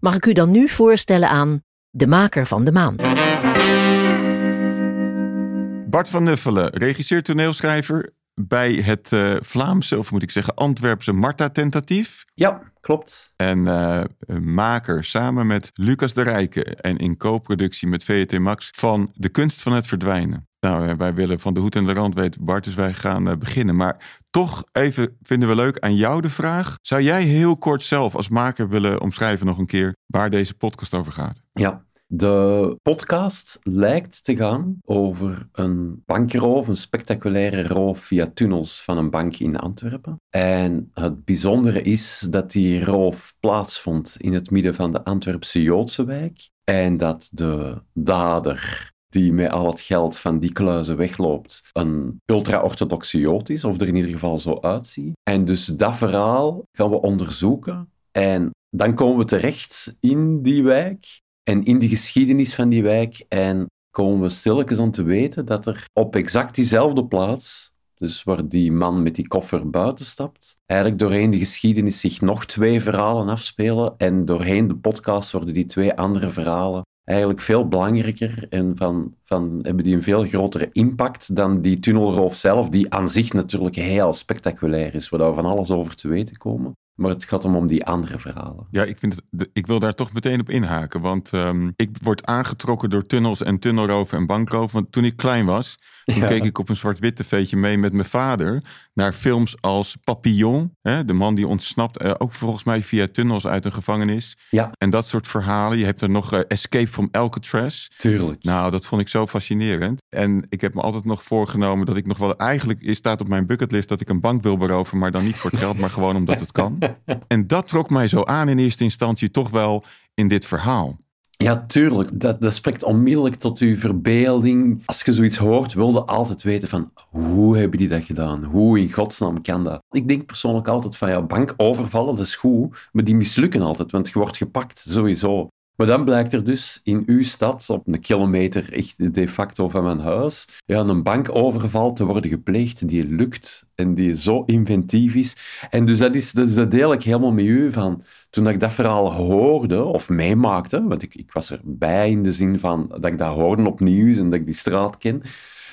mag ik u dan nu voorstellen aan de maker van de maand. Bart van Nuffelen, regisseur, toneelschrijver bij het uh, Vlaamse, of moet ik zeggen Antwerpse Marta-tentatief. Ja, klopt. En uh, maker samen met Lucas de Rijke en in co-productie met VT Max van De Kunst van het Verdwijnen. Nou, wij willen van de hoed en de rand weten, Bart, dus wij gaan uh, beginnen. Maar toch even vinden we leuk aan jou de vraag. Zou jij heel kort zelf als maker willen omschrijven nog een keer waar deze podcast over gaat? Ja, de podcast lijkt te gaan over een bankroof, een spectaculaire roof via tunnels van een bank in Antwerpen. En het bijzondere is dat die roof plaatsvond in het midden van de Antwerpse Joodse wijk. En dat de dader die met al het geld van die kluizen wegloopt, een ultra-orthodoxe Jood is, of er in ieder geval zo uitziet. En dus dat verhaal gaan we onderzoeken. En dan komen we terecht in die wijk en in de geschiedenis van die wijk. En komen we stilletjes aan te weten dat er op exact diezelfde plaats, dus waar die man met die koffer buiten stapt, eigenlijk doorheen de geschiedenis zich nog twee verhalen afspelen. En doorheen de podcast worden die twee andere verhalen eigenlijk veel belangrijker en van, van, hebben die een veel grotere impact dan die tunnelroof zelf, die aan zich natuurlijk heel spectaculair is, waar we van alles over te weten komen. Maar het gaat om, die andere verhalen. Ja, ik, vind het, ik wil daar toch meteen op inhaken. Want um, ik word aangetrokken door tunnels en tunnelroven en bankroven. Want toen ik klein was, toen keek ik op een zwart-wit tv'tje mee met mijn vader naar films als Papillon. Hè, de man die ontsnapt, uh, ook volgens mij via tunnels uit een gevangenis. Ja. En dat soort verhalen. Je hebt er nog uh, Escape from Alcatraz. Tuurlijk. Nou, dat vond ik zo fascinerend. En ik heb me altijd nog voorgenomen dat ik nog wel... Eigenlijk staat op mijn bucketlist dat ik een bank wil beroven. Maar dan niet voor het geld, maar gewoon omdat het kan. En dat trok mij zo aan in eerste instantie toch wel in dit verhaal. Ja, tuurlijk. Dat, dat spreekt onmiddellijk tot uw verbeelding. Als je zoiets hoort, wilde altijd weten van hoe hebben die dat gedaan? Hoe in godsnaam kan dat? Ik denk persoonlijk altijd van ja, bankovervallen, dat is goed, maar die mislukken altijd, want je wordt gepakt, sowieso. Maar dan blijkt er dus in uw stad, op een kilometer echt de facto van mijn huis, ja, een bankoverval te worden gepleegd die lukt en die zo inventief is. En dus dat, is, dus dat deel ik helemaal met u van toen ik dat verhaal hoorde of meemaakte, want ik, ik was erbij in de zin van dat ik dat hoorde op nieuws en dat ik die straat ken,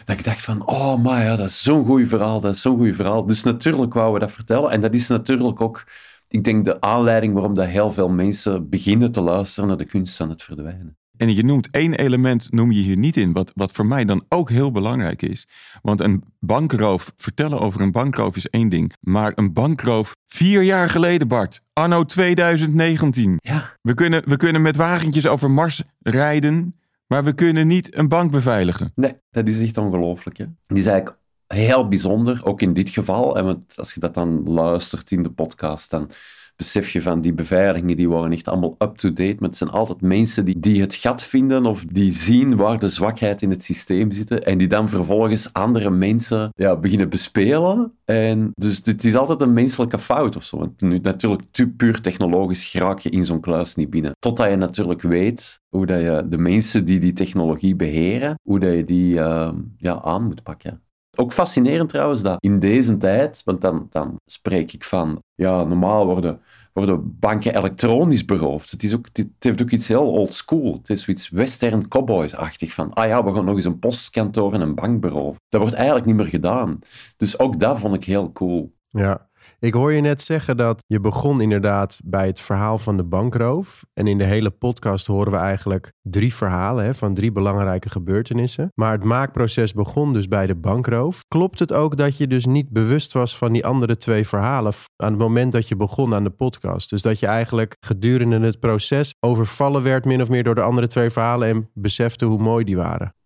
dat ik dacht van, oh maar ja, dat is zo'n goed verhaal, dat is zo'n goed verhaal. Dus natuurlijk wouden we dat vertellen en dat is natuurlijk ook ik denk de aanleiding waarom dat heel veel mensen beginnen te luisteren naar de kunst aan het verdwijnen. En je noemt één element, noem je hier niet in, wat, wat voor mij dan ook heel belangrijk is. Want een bankroof, vertellen over een bankroof is één ding. Maar een bankroof vier jaar geleden, Bart, anno 2019. Ja. We kunnen, we kunnen met wagentjes over Mars rijden, maar we kunnen niet een bank beveiligen. Nee, dat is echt ongelooflijk. Hè? Die is eigenlijk heel bijzonder, ook in dit geval. En als je dat dan luistert in de podcast, dan besef je van die beveiligingen, die worden echt allemaal up-to-date. Maar het zijn altijd mensen die, die het gat vinden of die zien waar de zwakheid in het systeem zit. En die dan vervolgens andere mensen ja, beginnen bespelen. En dus het is altijd een menselijke fout of zo. Want nu, natuurlijk, puur technologisch raak je in zo'n kluis niet binnen. Totdat je natuurlijk weet hoe dat je de mensen die die technologie beheren, hoe dat je die uh, ja, aan moet pakken. Ook fascinerend trouwens dat in deze tijd, want dan, dan spreek ik van, ja, normaal worden, worden banken elektronisch beroofd. Het, is ook, het heeft ook iets heel old school. Het is zoiets western cowboys-achtig van, ah ja, we gaan nog eens een postkantoor en een bank beroven. Dat wordt eigenlijk niet meer gedaan. Dus ook dat vond ik heel cool. Ja, ik hoor je net zeggen dat je begon inderdaad bij het verhaal van de bankroof. En in de hele podcast horen we eigenlijk drie verhalen hè, van drie belangrijke gebeurtenissen. Maar het maakproces begon dus bij de bankroof. Klopt het ook dat je dus niet bewust was van die andere twee verhalen aan het moment dat je begon aan de podcast? Dus dat je eigenlijk gedurende het proces overvallen werd min of meer door de andere twee verhalen en besefte hoe mooi die waren?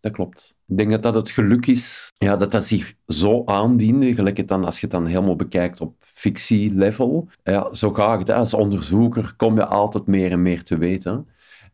Dat klopt. Ik denk dat dat het geluk is, ja, dat dat zich zo aandiende, gelijk het dan, als je het dan helemaal bekijkt op fictielevel. Ja, zo ga het. Als onderzoeker kom je altijd meer en meer te weten.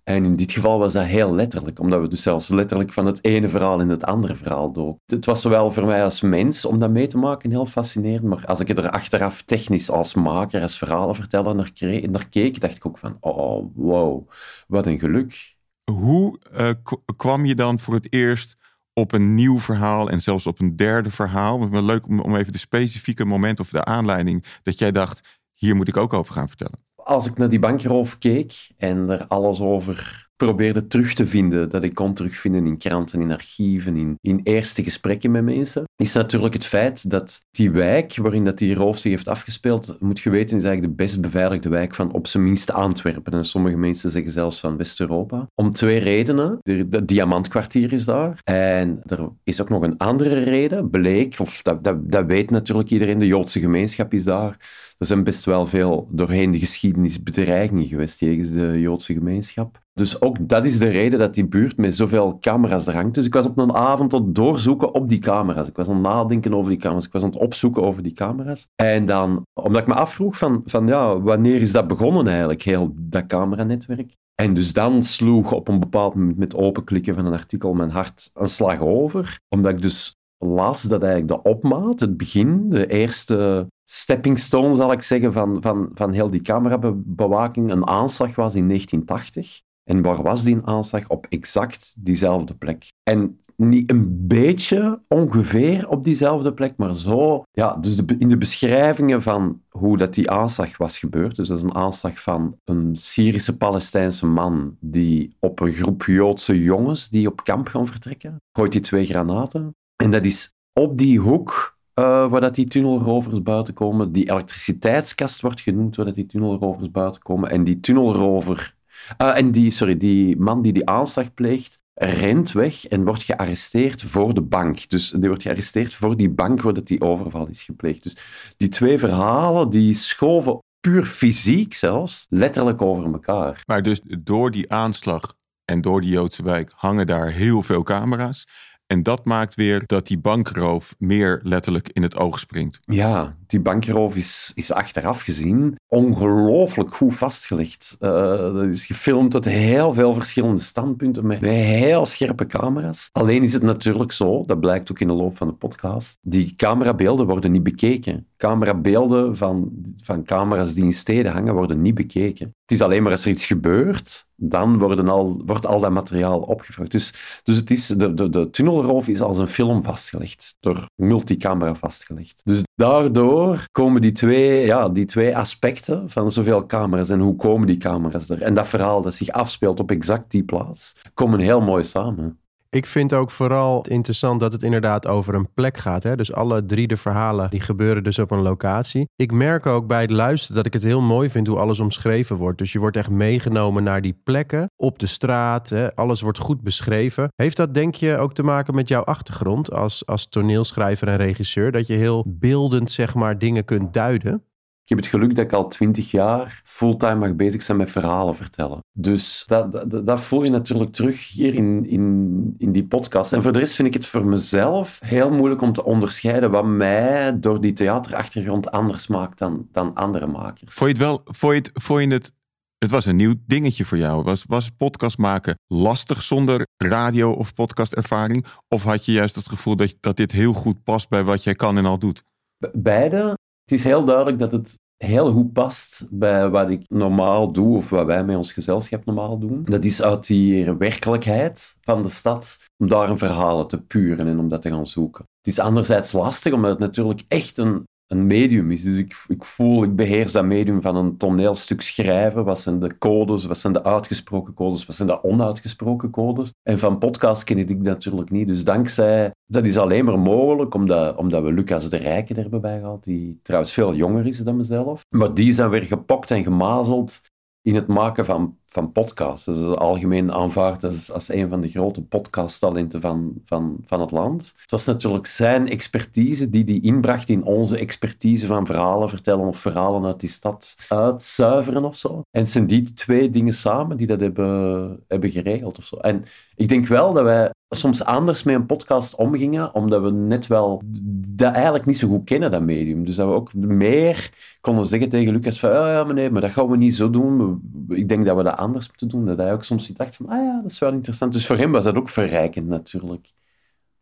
En in dit geval was dat heel letterlijk, omdat we dus zelfs letterlijk van het ene verhaal in het andere verhaal dook. Het was zowel voor mij als mens om dat mee te maken heel fascinerend, maar als ik er achteraf technisch als maker, als verhalenverteller naar, naar keek, dacht ik ook van, oh wow, wat een geluk. Hoe uh, kwam je dan voor het eerst op een nieuw verhaal en zelfs op een derde verhaal? Het leuk om, om even de specifieke moment of de aanleiding dat jij dacht, hier moet ik ook over gaan vertellen. als ik naar die bankroof keek en er alles over probeerde terug te vinden, dat ik kon terugvinden in kranten, in archieven, in, in eerste gesprekken met mensen, is natuurlijk het feit dat die wijk waarin dat die roof zich heeft afgespeeld, moet je weten, is eigenlijk de best beveiligde wijk van op zijn minst Antwerpen. En sommige mensen zeggen zelfs van West-Europa. Om twee redenen. Het Diamantkwartier is daar. En er is ook nog een andere reden. Bleek, of dat, dat, dat weet natuurlijk iedereen, de Joodse gemeenschap is daar. Er zijn best wel veel doorheen de geschiedenis bedreigingen geweest tegen de Joodse gemeenschap. Dus ook dat is de reden dat die buurt met zoveel camera's er hangt. Dus ik was op een avond aan het doorzoeken op die camera's. Ik was aan het nadenken over die camera's. Ik was aan het opzoeken over die camera's. En dan, omdat ik me afvroeg van, van ja, wanneer is dat begonnen eigenlijk, heel dat cameranetwerk? En dus dan sloeg op een bepaald moment met openklikken van een artikel mijn hart een slag over. Omdat ik dus las dat eigenlijk de opmaat, het begin, de eerste stepping stone, zal ik zeggen, van, van, van heel die camerabewaking een aanslag was in 1980. En waar was die aanslag? Op exact diezelfde plek. En niet een beetje ongeveer op diezelfde plek, maar zo. Ja, dus in de beschrijvingen van hoe dat die aanslag was gebeurd. Dus dat is een aanslag van een Syrische Palestijnse man die op een groep Joodse jongens die op kamp gaan vertrekken, gooit die twee granaten. En dat is op die hoek uh, waar dat die tunnelrovers buiten komen. Die elektriciteitskast wordt genoemd waar dat die tunnelrovers buiten komen. En die tunnelrover uh, en die, sorry, die man die die aanslag pleegt, rent weg en wordt gearresteerd voor de bank. Dus die wordt gearresteerd voor die bank waar dat die overval is gepleegd. Dus die twee verhalen die schoven puur fysiek zelfs letterlijk over elkaar. Maar dus door die aanslag en door die Joodse wijk hangen daar heel veel camera's. En dat maakt weer dat die bankroof meer letterlijk in het oog springt. Ja, die bankroof is, is achteraf gezien ongelooflijk goed vastgelegd. Uh, dat is gefilmd uit heel veel verschillende standpunten met heel scherpe camera's. Alleen is het natuurlijk zo, dat blijkt ook in de loop van de podcast, die camerabeelden worden niet bekeken. Camerabeelden van, van camera's die in steden hangen worden niet bekeken. Het is alleen maar als er iets gebeurt, dan worden al, wordt al dat materiaal opgevraagd. Dus, dus het is, de, de, de tunnelroof is als een film vastgelegd, door multicamera vastgelegd. Dus daardoor komen die twee, ja, die twee aspecten van zoveel camera's en hoe komen die camera's er en dat verhaal dat zich afspeelt op exact die plaats, komen heel mooi samen. Ik vind ook vooral interessant dat het inderdaad over een plek gaat. Hè? Dus alle drie de verhalen die gebeuren dus op een locatie. Ik merk ook bij het luisteren dat ik het heel mooi vind hoe alles omschreven wordt. Dus je wordt echt meegenomen naar die plekken op de straat. Hè? Alles wordt goed beschreven. Heeft dat denk je ook te maken met jouw achtergrond als, als toneelschrijver en regisseur? Dat je heel beeldend zeg maar dingen kunt duiden? Ik heb het geluk dat ik al twintig jaar fulltime mag bezig zijn met verhalen vertellen. Dus dat, dat, dat voel je natuurlijk terug hier in, in, in die podcast. En voor de rest vind ik het voor mezelf heel moeilijk om te onderscheiden wat mij door die theaterachtergrond anders maakt dan, dan andere makers. Vond je het wel, vond je het, vond je het, het was een nieuw dingetje voor jou. Was, was podcast maken lastig zonder radio- of podcastervaring? Of had je juist het gevoel dat, dat dit heel goed past bij wat jij kan en al doet? Beide. Het is heel duidelijk dat het heel goed past bij wat ik normaal doe of wat wij met ons gezelschap normaal doen. Dat is uit die werkelijkheid van de stad om daar een verhaal te puren en om dat te gaan zoeken. Het is anderzijds lastig omdat het natuurlijk echt een een medium is. Dus ik, ik voel, ik beheers dat medium van een toneelstuk schrijven. Wat zijn de codes, wat zijn de uitgesproken codes, wat zijn de onuitgesproken codes. En van podcast ken ik dat natuurlijk niet. Dus dankzij, dat is alleen maar mogelijk omdat, omdat we Lucas de Rijken er hebben gehad, die trouwens veel jonger is dan mezelf. Maar die zijn weer gepokt en gemazeld in het maken van, van podcasts. Dat is algemeen aanvaard als, als een van de grote podcasttalenten van, van, van het land. Het was natuurlijk zijn expertise die hij inbracht in onze expertise van verhalen vertellen of verhalen uit die stad uitzuiveren of zo. En het zijn die twee dingen samen die dat hebben, hebben geregeld of zo. En ik denk wel dat wij soms anders met een podcast omgingen, omdat we net wel dat eigenlijk niet zo goed kennen, dat medium. Dus dat we ook meer konden zeggen tegen Lucas van, ja, ja, nee, maar dat gaan we niet zo doen. Ik denk dat we dat anders moeten doen. Dat hij ook soms dacht van, ah ja, dat is wel interessant. Dus voor hem was dat ook verrijkend natuurlijk,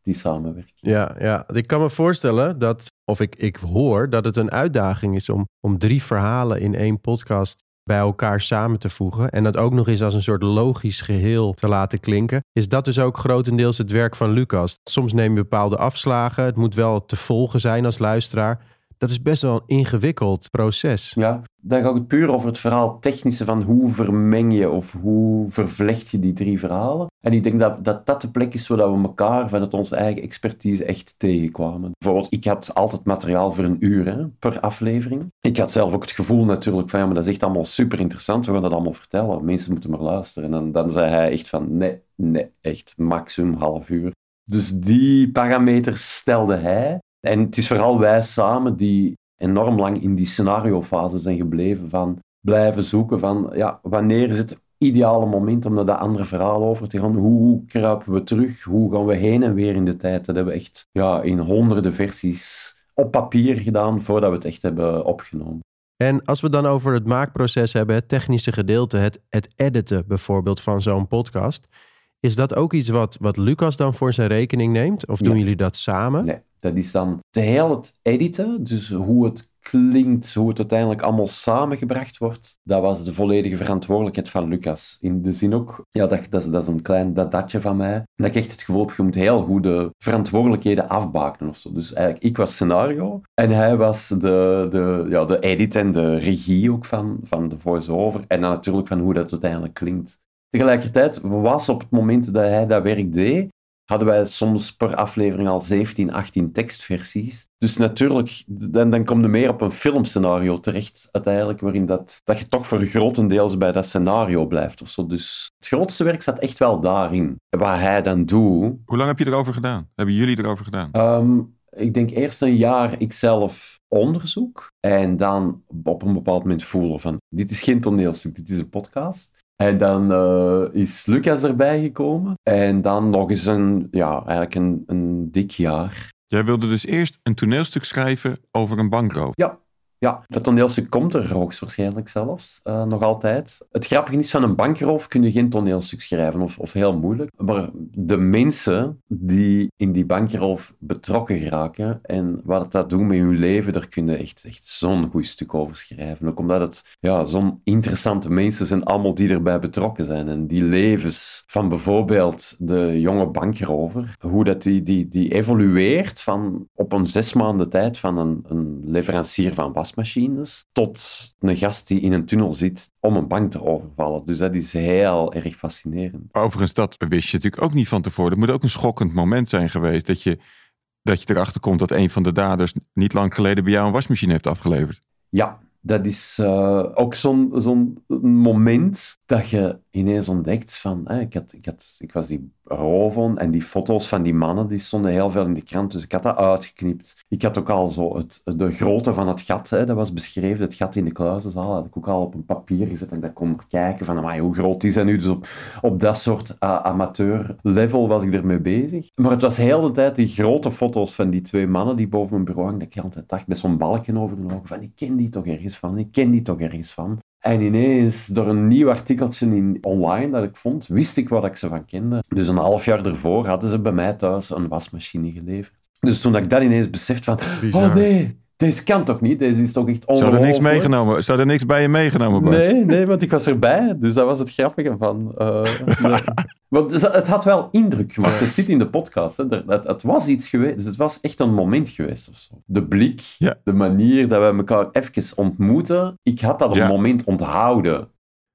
die samenwerking. Ja, ja. ik kan me voorstellen dat, of ik, ik hoor dat het een uitdaging is om, om drie verhalen in één podcast bij elkaar samen te voegen en dat ook nog eens als een soort logisch geheel te laten klinken, is dat dus ook grotendeels het werk van Lucas. Soms neem je bepaalde afslagen, het moet wel te volgen zijn als luisteraar. Dat is best wel een ingewikkeld proces. Ja, dan gaat het puur over het verhaal technische van hoe vermeng je of hoe vervlecht je die drie verhalen. En ik denk dat dat, dat de plek is zodat we elkaar vanuit onze eigen expertise echt tegenkwamen. Bijvoorbeeld, ik had altijd materiaal voor een uur hè, per aflevering. Ik had zelf ook het gevoel natuurlijk van, ja, maar dat is echt allemaal super interessant, we gaan dat allemaal vertellen. Mensen moeten maar luisteren. En dan zei hij echt van, nee, nee, echt maximum half uur. Dus die parameters stelde hij. En het is vooral wij samen die enorm lang in die scenariofase zijn gebleven van blijven zoeken van ja, wanneer is het ideale moment om naar dat andere verhaal over te gaan? Hoe kruipen we terug? Hoe gaan we heen en weer in de tijd? Dat hebben we echt ja, in honderden versies op papier gedaan voordat we het echt hebben opgenomen. En als we dan over het maakproces hebben, het technische gedeelte, het, het editen bijvoorbeeld van zo'n podcast. Is dat ook iets wat, wat Lucas dan voor zijn rekening neemt? Of doen jullie dat samen? Nee, dat is dan te heel het editen, dus hoe het klinkt, hoe het uiteindelijk allemaal samengebracht wordt, dat was de volledige verantwoordelijkheid van Lucas. In de zin ook, ja, dat, dat, is, een klein dadatje van mij, dat ik echt het gevoel heb, je moet heel goed de verantwoordelijkheden afbakenen of zo. Dus eigenlijk, ik was scenario en hij was de, de, ja, de edit en de regie ook van, van de voice-over en dan natuurlijk van hoe dat uiteindelijk klinkt. Tegelijkertijd was op het moment dat hij dat werk deed, hadden wij soms per aflevering al 17, 18 tekstversies. Dus natuurlijk, dan, dan kom je meer op een filmscenario terecht, uiteindelijk, waarin dat, dat je toch voor grotendeels bij dat scenario blijft. Of zo. Dus het grootste werk zat echt wel daarin. Wat hij dan doet. Hoe lang heb je erover gedaan? Hebben jullie erover gedaan? Ehm, ik denk eerst een jaar ikzelf onderzoek. En dan op een bepaald moment voelen van, dit is geen toneelstuk, dit is een podcast. En dan uh, is Lucas erbij gekomen. En dan nog eens een, ja, eigenlijk een, een dik jaar. Jij wilde dus eerst een toneelstuk schrijven over een bankroof. Ja, ja, dat toneelstuk komt er hoogstwaarschijnlijk zelfs, uh, nog altijd. Het grappige is, van een bankroof kun je geen toneelstuk schrijven, of, of heel moeilijk. Maar de mensen die in die bankroof betrokken geraken en wat dat doet met hun leven, daar kun je echt, echt zo'n goed stuk over schrijven. Ook omdat het ja, zo'n interessante mensen zijn, allemaal die erbij betrokken zijn. En die levens van bijvoorbeeld de jonge bankrover, hoe dat die, die, die evolueert van op een zes maanden tijd van een, een leverancier van was wasmachines tot een gast die in een tunnel zit om een bank te overvallen. Dus dat is heel erg fascinerend. Overigens, dat wist je natuurlijk ook niet van tevoren. Het moet ook een schokkend moment zijn geweest dat je, dat je erachter komt dat een van de daders niet lang geleden bij jou een wasmachine heeft afgeleverd. Ja, dat is uh, ook zo'n zo'n moment dat je ineens ontdekt van, ik, had, ik, had, ik was die roven en die foto's van die mannen, die stonden heel veel in de krant, dus ik had dat uitgeknipt. Ik had ook al zo het, de grootte van het gat, hè, dat was beschreven, het gat in de kluizenzaal, had ik ook al op een papier gezet en dat kon kijken van, hoe groot is dat nu? Dus op, op dat soort uh, amateur-level was ik ermee bezig. Maar het was heel de tijd die grote foto's van die twee mannen die boven mijn bureau hangen, dat ik altijd dacht, met zo'n balkje over hun ogen, van, ik ken die toch ergens van, ik ken die toch ergens van. En ineens, door een nieuw artikeltje in, online dat ik vond, wist ik wat ik ze van kende. Dus een half jaar ervoor hadden ze bij mij thuis een wasmachine geleverd. Dus toen ik dat ineens besefte van, Bizar. oh nee, deze kan toch niet? Deze is toch echt ongelooflijk. Zou er niks meegenomen? Zou er niks bij je meegenomen Bart? Nee, nee, want ik was erbij. Dus dat was het grappige van. Uh, want het had wel indruk gemaakt. Het zit in de podcast. Hè. Het, het, was iets geweest. Dus het was echt een moment geweest of zo. De blik, ja. de manier dat we elkaar even ontmoeten. Ik had dat een moment onthouden.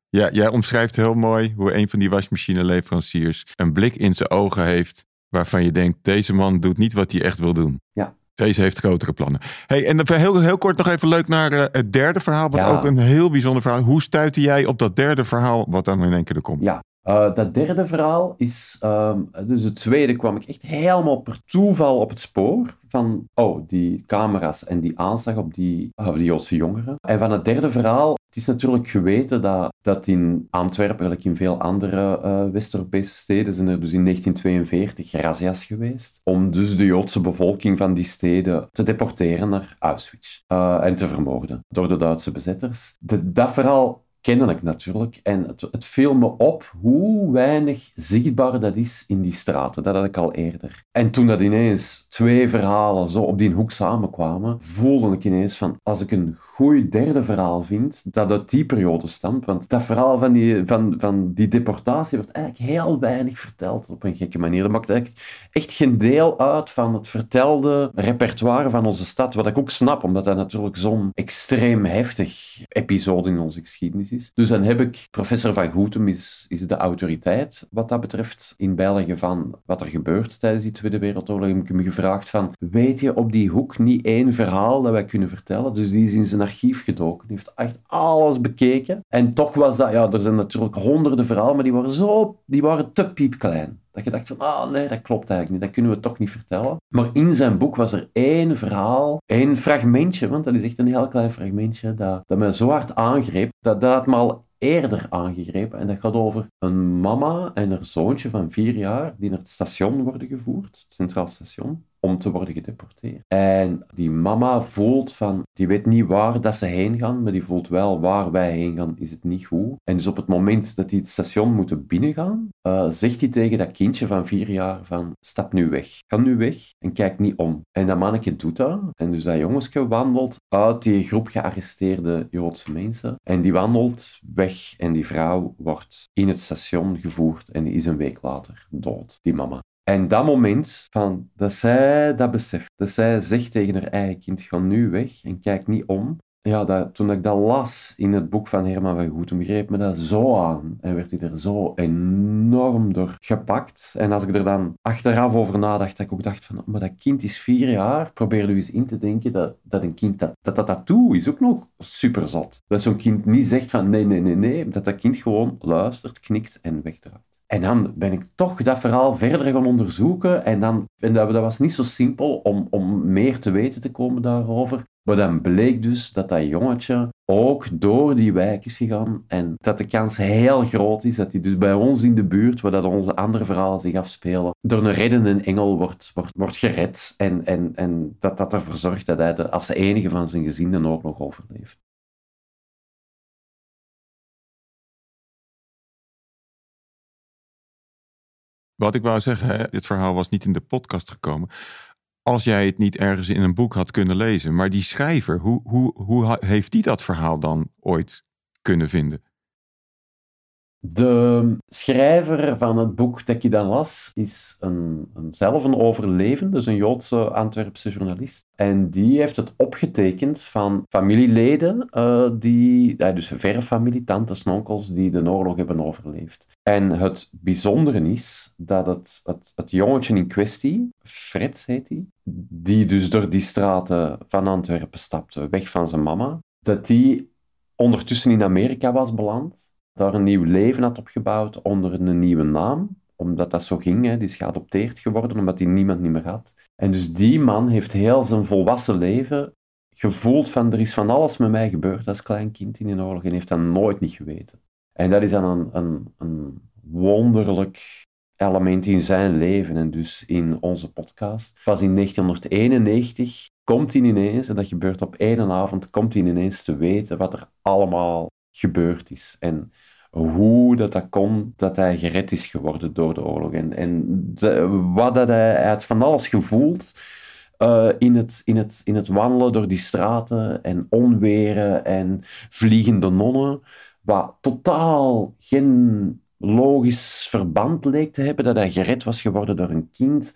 Ja, jij omschrijft heel mooi hoe een van die wasmachineleveranciers een blik in zijn ogen heeft waarvan je denkt, deze man doet niet wat hij echt wil doen. Ja. Deze heeft grotere plannen. Hey, en dan heel, heel kort nog even leuk naar uh, het derde verhaal. Wat ook een heel bijzonder verhaal. Hoe stuitte jij op dat derde verhaal wat dan in één keer er komt? Ja, uh, dat derde verhaal is, um, dus het tweede kwam ik echt helemaal per toeval op het spoor van, oh, die camera's en die aanslag op die, Joodse jongeren. En van het derde verhaal, het is natuurlijk geweten dat, dat in Antwerpen, eigenlijk in veel andere uh, West-Europese steden, zijn er dus in 1942 razzia's geweest, om dus de Joodse bevolking van die steden te deporteren naar Auschwitz uh, en te vermoorden door de Duitse bezetters. Dat verhaal kende ik natuurlijk. En het, het viel me op hoe weinig zichtbaar dat is in die straten. Dat had ik al eerder. En toen dat ineens twee verhalen zo op die hoek samenkwamen, voelde ik ineens van, als ik een goed derde verhaal vind, dat uit die periode stamt. Want dat verhaal van die, van, van die deportatie wordt eigenlijk heel weinig verteld op een gekke manier. Dat maakt echt, echt geen deel uit van het vertelde repertoire van onze stad. Wat ik ook snap, omdat dat natuurlijk zo'n extreem heftig episode in onze geschiedenis is. Dus dan heb ik, professor Van Goetem is, is de autoriteit wat dat betreft in België van wat er gebeurt tijdens die Tweede Wereldoorlog. Heb ik hem gevraagd van, weet je op die hoek niet één verhaal dat wij kunnen vertellen? Dus die is in zijn archief gedoken, die heeft echt alles bekeken. En toch was dat, ja, er zijn natuurlijk honderden verhalen, maar die waren zo, die waren te piepklein. Dat je dacht van, ah nee, dat klopt eigenlijk niet, dat kunnen we toch niet vertellen. Maar in zijn boek was er één verhaal, één fragmentje, want dat is echt een heel klein fragmentje, dat, dat mij zo hard aangreep, dat, dat me al eerder aangegrepen. En dat gaat over een mama en haar zoontje van vier jaar die naar het station worden gevoerd, het Centraal Station om te worden gedeporteerd. En die mama voelt van, die weet niet waar dat ze heen gaan, maar die voelt wel waar wij heen gaan, is het niet goed. En dus op het moment dat die het station moeten binnengaan, uh, zegt hij tegen dat kindje van vier jaar van, stap nu weg. Ga nu weg en kijk niet om. En dat mannetje doet dat. En dus dat jongensje wandelt uit die groep gearresteerde Joodse mensen. En die wandelt weg en die vrouw wordt in het station gevoerd en is een week later dood, die mama. En dat moment van, dat zij dat beseft, dat zij zegt tegen haar eigen kind, ga nu weg en kijk niet om. Ja, dat, toen ik dat las in het boek van Herman van Goethem, greep me dat zo aan. En werd ik er zo enorm door gepakt. En als ik er dan achteraf over nadacht, dat ik ook dacht van, maar dat kind is vier jaar. Probeer nu eens in te denken dat, dat een kind dat dat, dat, doet, is ook nog super zot. Dat zo'n kind niet zegt van nee, nee, nee, nee. Dat dat kind gewoon luistert, knikt en wegdraait. En dan ben ik toch dat verhaal verder gaan onderzoeken. En, dan, en dat, dat was niet zo simpel om, om meer te weten te komen daarover. Maar dan bleek dus dat dat jongetje ook door die wijk is gegaan. En dat de kans heel groot is dat hij dus bij ons in de buurt, waar dat onze andere verhalen zich afspelen, door een reddende engel wordt, wordt, wordt gered. En, en, en dat dat ervoor zorgt dat hij als enige van zijn gezin de oorlog overleeft. Wat ik wou zeggen, dit verhaal was niet in de podcast gekomen. Als jij het niet ergens in een boek had kunnen lezen. Maar die schrijver, hoe, hoe, hoe heeft die dat verhaal dan ooit kunnen vinden? De schrijver van het boek dat je dan las, is een, een, zelf een overlevende, dus een Joodse Antwerpse journalist. En die heeft het opgetekend van familieleden, uh, die, uh, dus verre familie, tantes en onkels, die de oorlog hebben overleefd. En het bijzondere is dat het, het, het jongetje in kwestie, Fred heet hij, die dus door die straten van Antwerpen stapte, weg van zijn mama, dat die ondertussen in Amerika was beland daar een nieuw leven had opgebouwd onder een nieuwe naam. Omdat dat zo ging. Hè. Die is geadopteerd geworden omdat hij niemand niet meer had. En dus die man heeft heel zijn volwassen leven gevoeld van er is van alles met mij gebeurd als klein kind in de oorlog en heeft dat nooit niet geweten. En dat is dan een, een, een wonderlijk element in zijn leven en dus in onze podcast. Pas in 1991 komt hij ineens, en dat gebeurt op één avond, komt hij ineens te weten wat er allemaal gebeurd is. En hoe dat, dat kon dat hij gered is geworden door de oorlog. En, en wat dat hij, had van alles gevoeld uh, in, het, in, het, in het wandelen door die straten en onweren en vliegende nonnen, wat totaal geen logisch verband leek te hebben dat hij gered was geworden door een kind.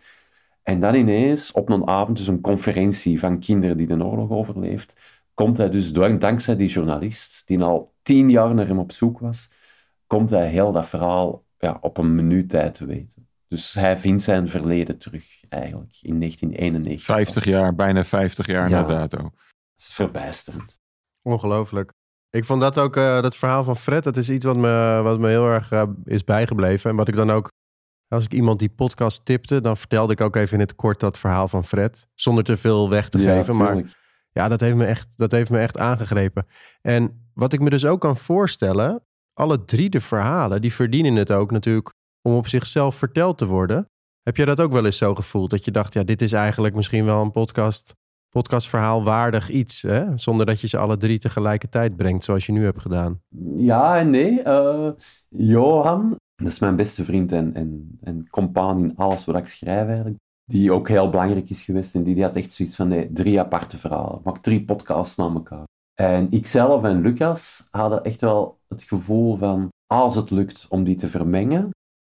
En dan ineens op een avond, dus een conferentie van kinderen die de oorlog overleeft, komt hij dus dankzij die journalist, die al tien jaar naar hem op zoek was, komt hij heel dat verhaal ja, op een minuut tijd te weten. Dus hij vindt zijn verleden terug, eigenlijk, in 1991. 50 jaar, bijna 50 jaar na dato. Dat is verbijsterend. Ongelooflijk. Ik vond dat ook, uh, dat verhaal van Fred, dat is iets wat me, wat me heel erg uh, is bijgebleven. En wat ik dan ook, als ik iemand die podcast tipte, dan vertelde ik ook even in het kort dat verhaal van Fred. Zonder te veel weg te ja, geven. Maar ja, dat heeft, me echt, dat heeft me echt aangegrepen. En wat ik me dus ook kan voorstellen, alle drie de verhalen, die verdienen het ook natuurlijk om op zichzelf verteld te worden. Heb jij dat ook wel eens zo gevoeld? Dat je dacht, ja, dit is eigenlijk misschien wel een podcast podcastverhaal waardig iets, hè? zonder dat je ze alle drie tegelijkertijd brengt, zoals je nu hebt gedaan. Ja en nee. Uh, Johan, dat is mijn beste vriend en, en, en compaan in alles wat ik schrijf eigenlijk. Die ook heel belangrijk is geweest en die, die had echt zoiets van nee, drie aparte verhalen. Maak drie podcasts na elkaar. En ikzelf en Lucas hadden echt wel het gevoel van als het lukt om die te vermengen,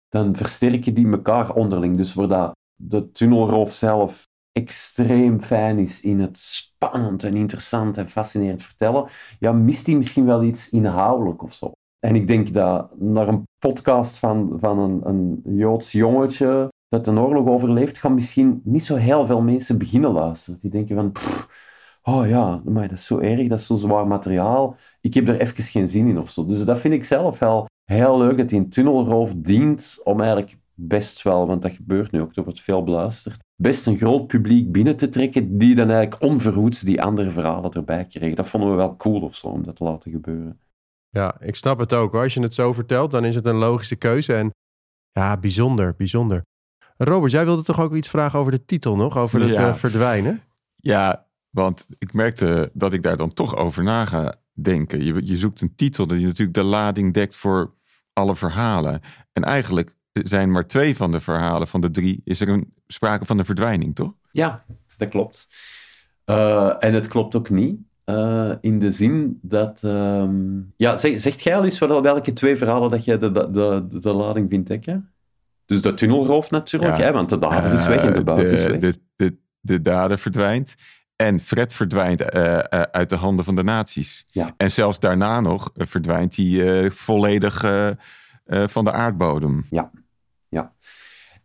dan versterken die elkaar onderling. Dus waar dat de tunnelroof zelf extreem fijn is in het spannend en interessant en fascinerend vertellen, ja, mist hij misschien wel iets inhoudelijk of zo. En ik denk dat naar een podcast van, van een, een Joods jongetje dat een oorlog overleeft, gaan misschien niet zo heel veel mensen beginnen luisteren. Die denken van, oh ja, maar dat is zo erg, dat is zo zwaar materiaal. Ik heb er even geen zin in of zo. Dus dat vind ik zelf wel heel leuk, dat die een tunnelroof dient om eigenlijk best wel, want dat gebeurt nu ook, er wordt veel beluisterd, best een groot publiek binnen te trekken die dan eigenlijk onverhoeds die andere verhalen erbij kregen. Dat vonden we wel cool of zo, om dat te laten gebeuren. Ja, ik snap het ook. Hoor. Als je het zo vertelt, dan is het een logische keuze. En ja, bijzonder, bijzonder. Robert, jij wilde toch ook iets vragen over de titel nog? Over het ja. uh, verdwijnen? Ja, want ik merkte dat ik daar dan toch over na ga denken. Je, je zoekt een titel die natuurlijk de lading dekt voor alle verhalen. En eigenlijk zijn maar twee van de verhalen van de drie, is er een sprake van een verdwijning, toch? Ja, dat klopt. Uh, en het klopt ook niet. Uh, in de zin dat. Um, ja, zeg, zegt jij al eens welke twee verhalen dat jij de, de, de, de lading vindt dekken? Dus de tunnelroof natuurlijk, ja. hè, want de dader is weg en de buiten is weg. De, de, de dader verdwijnt. En Fred verdwijnt uh, uh, uit de handen van de nazi's. Ja. En zelfs daarna nog verdwijnt hij volledig van de aardbodem. Ja, ja.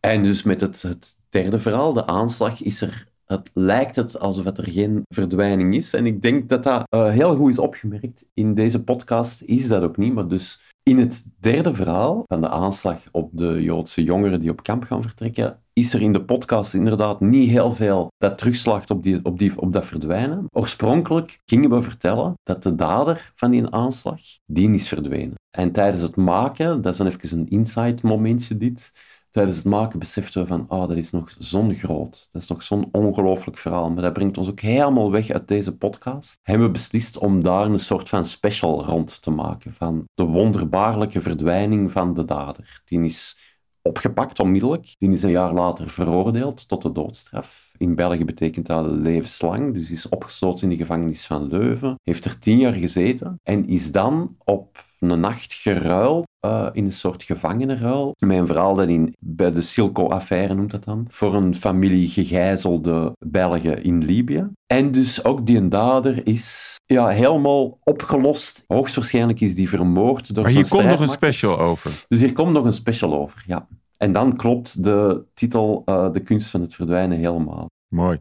En dus met het, het derde verhaal, de aanslag, is er het lijkt het alsof er geen verdwijning is. En ik denk dat dat heel goed is opgemerkt. In deze podcast is dat ook niet. Maar dus in het derde verhaal van de aanslag op de Joodse jongeren die op kamp gaan vertrekken, is er in de podcast inderdaad niet heel veel dat terugslaagt op, die, op, die, op dat verdwijnen. Oorspronkelijk gingen we vertellen dat de dader van die aanslag, die is verdwenen. En tijdens het maken, dat is dan even een insight momentje dit, tijdens het maken beseften we van, oh, dat is nog zo'n groot, dat is nog zo'n ongelooflijk verhaal, maar dat brengt ons ook helemaal weg uit deze podcast. Hebben we beslist om daar een soort van special rond te maken, van de wonderbaarlijke verdwijning van de dader. Die is opgepakt onmiddellijk, die is een jaar later veroordeeld tot de doodstraf. In België betekent dat levenslang, dus is opgesloten in de gevangenis van Leuven, heeft er tien jaar gezeten en is dan op een nacht geruild uh, in een soort gevangenenruil. Mijn verhaal dat in, bij de Silco-affaire noemt dat dan. Voor een familie gegijzelde Belgen in Libië. En dus ook die dader is ja, helemaal opgelost. Hoogstwaarschijnlijk is die vermoord door Maar hier komt nog een special over. Dus hier komt nog een special over, ja. En dan klopt de titel uh, De kunst van het verdwijnen helemaal. Mooi.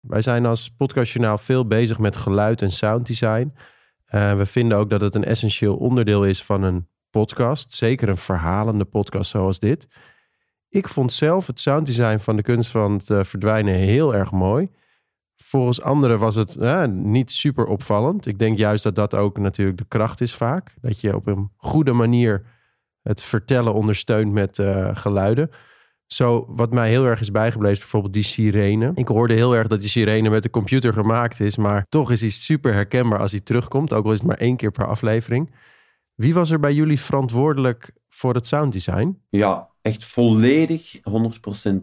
Wij zijn als podcastjournaal veel bezig met geluid en sounddesign. Uh, we vinden ook dat het een essentieel onderdeel is van een podcast. Zeker een verhalende podcast zoals dit. Ik vond zelf het sounddesign van de kunst van het uh, verdwijnen heel erg mooi. Volgens anderen was het uh, niet super opvallend. Ik denk juist dat dat ook natuurlijk de kracht is vaak. Dat je op een goede manier het vertellen ondersteunt met uh, geluiden. Zo, wat mij heel erg is bijgebleven, is bijvoorbeeld die sirene. Ik hoorde heel erg dat die sirene met de computer gemaakt is, maar toch is hij super herkenbaar als hij terugkomt, ook al is het maar één keer per aflevering. Wie was er bij jullie verantwoordelijk voor het sounddesign? Ja, echt volledig 100%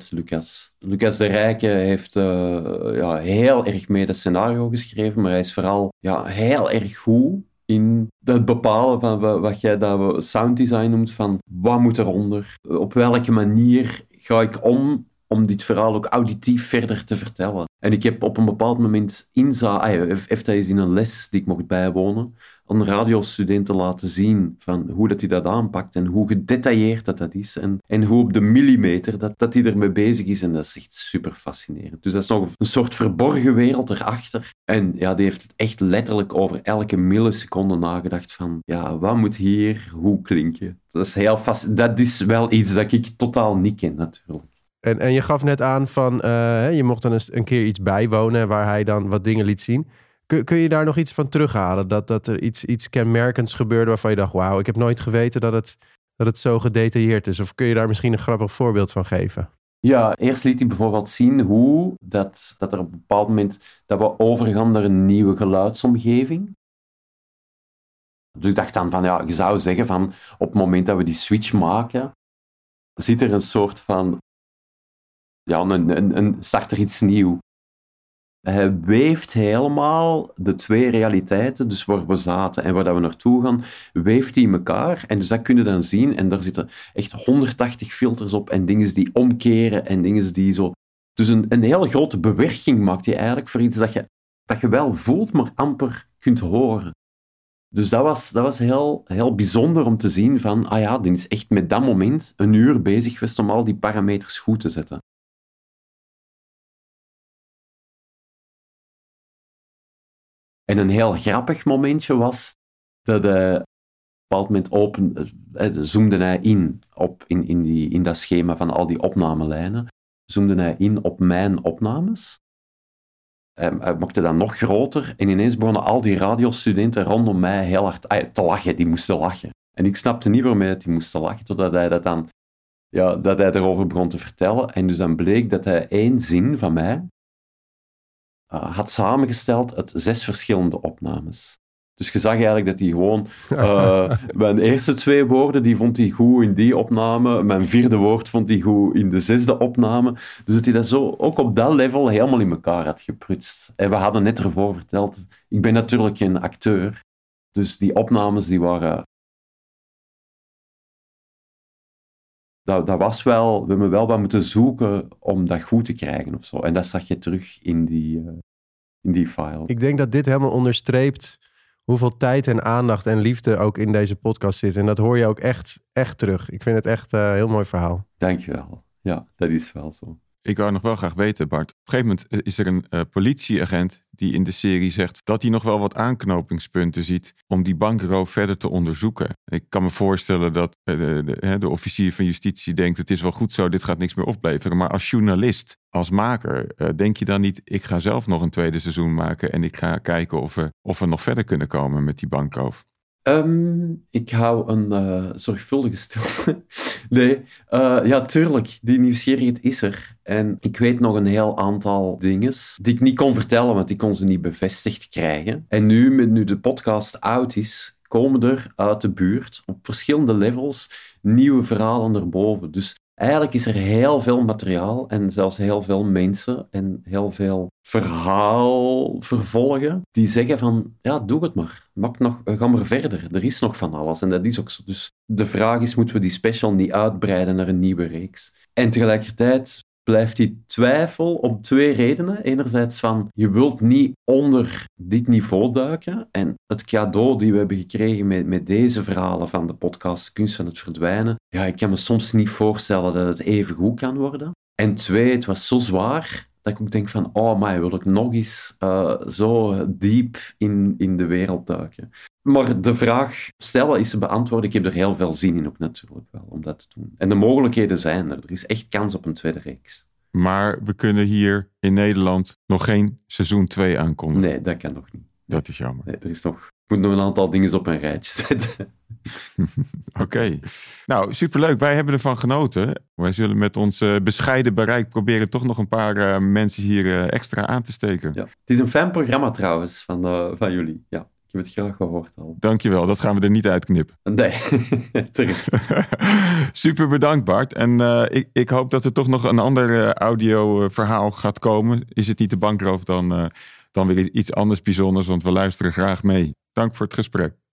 Lucas. Lucas de Rijke heeft uh, ja, heel erg mee het scenario geschreven, maar hij is vooral ja, heel erg goed in het bepalen van wat jij dat sounddesign noemt, van wat moet eronder, op welke manier ga ik om om dit verhaal ook auditief verder te vertellen. En ik heb op een bepaald moment heeft hij eens in een les die ik mocht bijwonen, aan radiostudenten laten zien van hoe dat hij dat aanpakt en hoe gedetailleerd dat, dat is en, en hoe op de millimeter dat, dat hij ermee bezig is. En dat is echt super fascinerend. Dus dat is nog een soort verborgen wereld erachter. En ja, die heeft het echt letterlijk over elke milliseconde nagedacht van ja, wat moet hier hoe klinken. Dat is heel vast. Dat is wel iets dat ik totaal niet ken natuurlijk. En, en je gaf net aan van, uh, je mocht dan eens een keer iets bijwonen waar hij dan wat dingen liet zien. Kun, kun je daar nog iets van terughalen? Dat, dat er iets, iets kenmerkends gebeurde waarvan je dacht, wauw, ik heb nooit geweten dat het, dat het zo gedetailleerd is. Of kun je daar misschien een grappig voorbeeld van geven? Ja, eerst liet hij bijvoorbeeld zien hoe dat, dat er op een bepaald moment dat we overgaan naar een nieuwe geluidsomgeving. Dus ik dacht dan van, ja, je zou zeggen van, op het moment dat we die switch maken, zit er een soort van, ja, een, een, een, start er iets nieuw. Hij weeft helemaal de twee realiteiten, dus waar we zaten en waar dat we naartoe gaan, weeft hij elkaar. En dus dat kun je dan zien. En daar zitten echt 180 filters op en dingen die omkeren en dingen die zo... Dus een, een heel grote bewerking maakt hij eigenlijk voor iets dat je, dat je wel voelt, maar amper kunt horen. Dus dat was, dat was heel, heel bijzonder om te zien van, ah ja, die is echt met dat moment een uur bezig geweest om al die parameters goed te zetten. En een heel grappig momentje was dat hij op een bepaald moment eh, zoomde hij in, op, in, in, die, in dat schema van al die opnamelijnen, zoomde hij in op mijn opnames. Hij, hij maakte dat nog groter en ineens begonnen al die radiostudenten rondom mij heel hard ah, te lachen. Die moesten lachen. En ik snapte niet waarom die moesten lachen, totdat hij dat dan ja, dat hij erover begon te vertellen. En dus dan bleek dat hij één zin van mij uh, had samengesteld uit zes verschillende opnames. Dus je zag eigenlijk dat hij gewoon... Uh, mijn eerste twee woorden, die vond hij goed in die opname. Mijn vierde woord vond hij goed in de zesde opname. Dus dat hij dat zo ook op dat level helemaal in elkaar had geprutst. En we hadden net ervoor verteld, ik ben natuurlijk geen acteur. Dus die opnames, die waren... Dat, dat was wel... We hebben wel wat moeten zoeken om dat goed te krijgen of zo. En dat zag je terug in die, uh, in die file. Ik denk dat dit helemaal onderstreept hoeveel tijd en aandacht en liefde ook in deze podcast zit. En dat hoor je ook echt, echt terug. Ik vind het echt een heel mooi verhaal. Dankjewel. Ja, dat is wel zo. Ik wou nog wel graag weten, Bart. Op een gegeven moment eh, is er een uh, politieagent die in de serie zegt dat hij nog wel wat aanknopingspunten ziet om die bankroof verder te onderzoeken. Ik kan me voorstellen dat de, de, de, officier van justitie denkt: het is wel goed zo, dit gaat niks meer opleveren. Maar als journalist, als maker, denk je dan niet: ik ga zelf nog een tweede seizoen maken en ik ga kijken of we, of we nog verder kunnen komen met die bankroof? Um, ik hou een uh, zorgvuldige stilte. nee, uh, ja, tuurlijk, die nieuwsgierigheid is er. En ik weet nog een heel aantal dingen die ik niet kon vertellen, want ik kon ze niet bevestigd krijgen. En nu, nu de podcast out is, komen er uit de buurt op verschillende levels nieuwe verhalen erboven. Dus Eigenlijk is er heel veel materiaal en zelfs heel veel mensen en heel veel verhaal vervolgen die zeggen van, ja, doe het maar. Maak nog, ga maar verder. Er is nog van alles en dat is ook zo. Dus de vraag is, moeten we die special niet uitbreiden naar een nieuwe reeks? En tegelijkertijd blijft die twijfel om twee redenen. Enerzijds van, je wilt niet onder dit niveau duiken. En het cadeau die we hebben gekregen met, met deze verhalen van de podcast Kunst van het Verdwijnen, ja, ik kan me soms niet voorstellen dat het even goed kan worden. En twee, het was zo zwaar dat ik ook denk van, oh maar wil ik nog eens uh, zo diep in, in de wereld duiken. Maar de vraag stellen is te beantwoorden. Ik heb er heel veel zin in ook natuurlijk wel, om dat te doen. En de mogelijkheden zijn er. Er is echt kans op een tweede reeks. Maar we kunnen hier in Nederland nog geen seizoen 2 aankondigen. Nee, dat kan nog niet. Dat is jammer. Nee, er is nog, moet nog een aantal dingen op een rijtje zetten. Oké. Nou, superleuk. Wij hebben ervan genoten. Wij zullen met ons uh, bescheiden bereik proberen toch nog een paar uh, mensen hier uh, extra aan te steken. Ja. Het is een fijn programma trouwens van, van jullie. Ja. Ik heb het graag gehoord al. Dankjewel, dat gaan we er niet uitknippen. Nee, terecht. Super bedankt Bart. En ik, ik hoop dat er toch nog een ander audio verhaal gaat komen. Is het niet de bankroof, dan, dan weer iets anders bijzonders, want we luisteren graag mee. Dank voor het gesprek.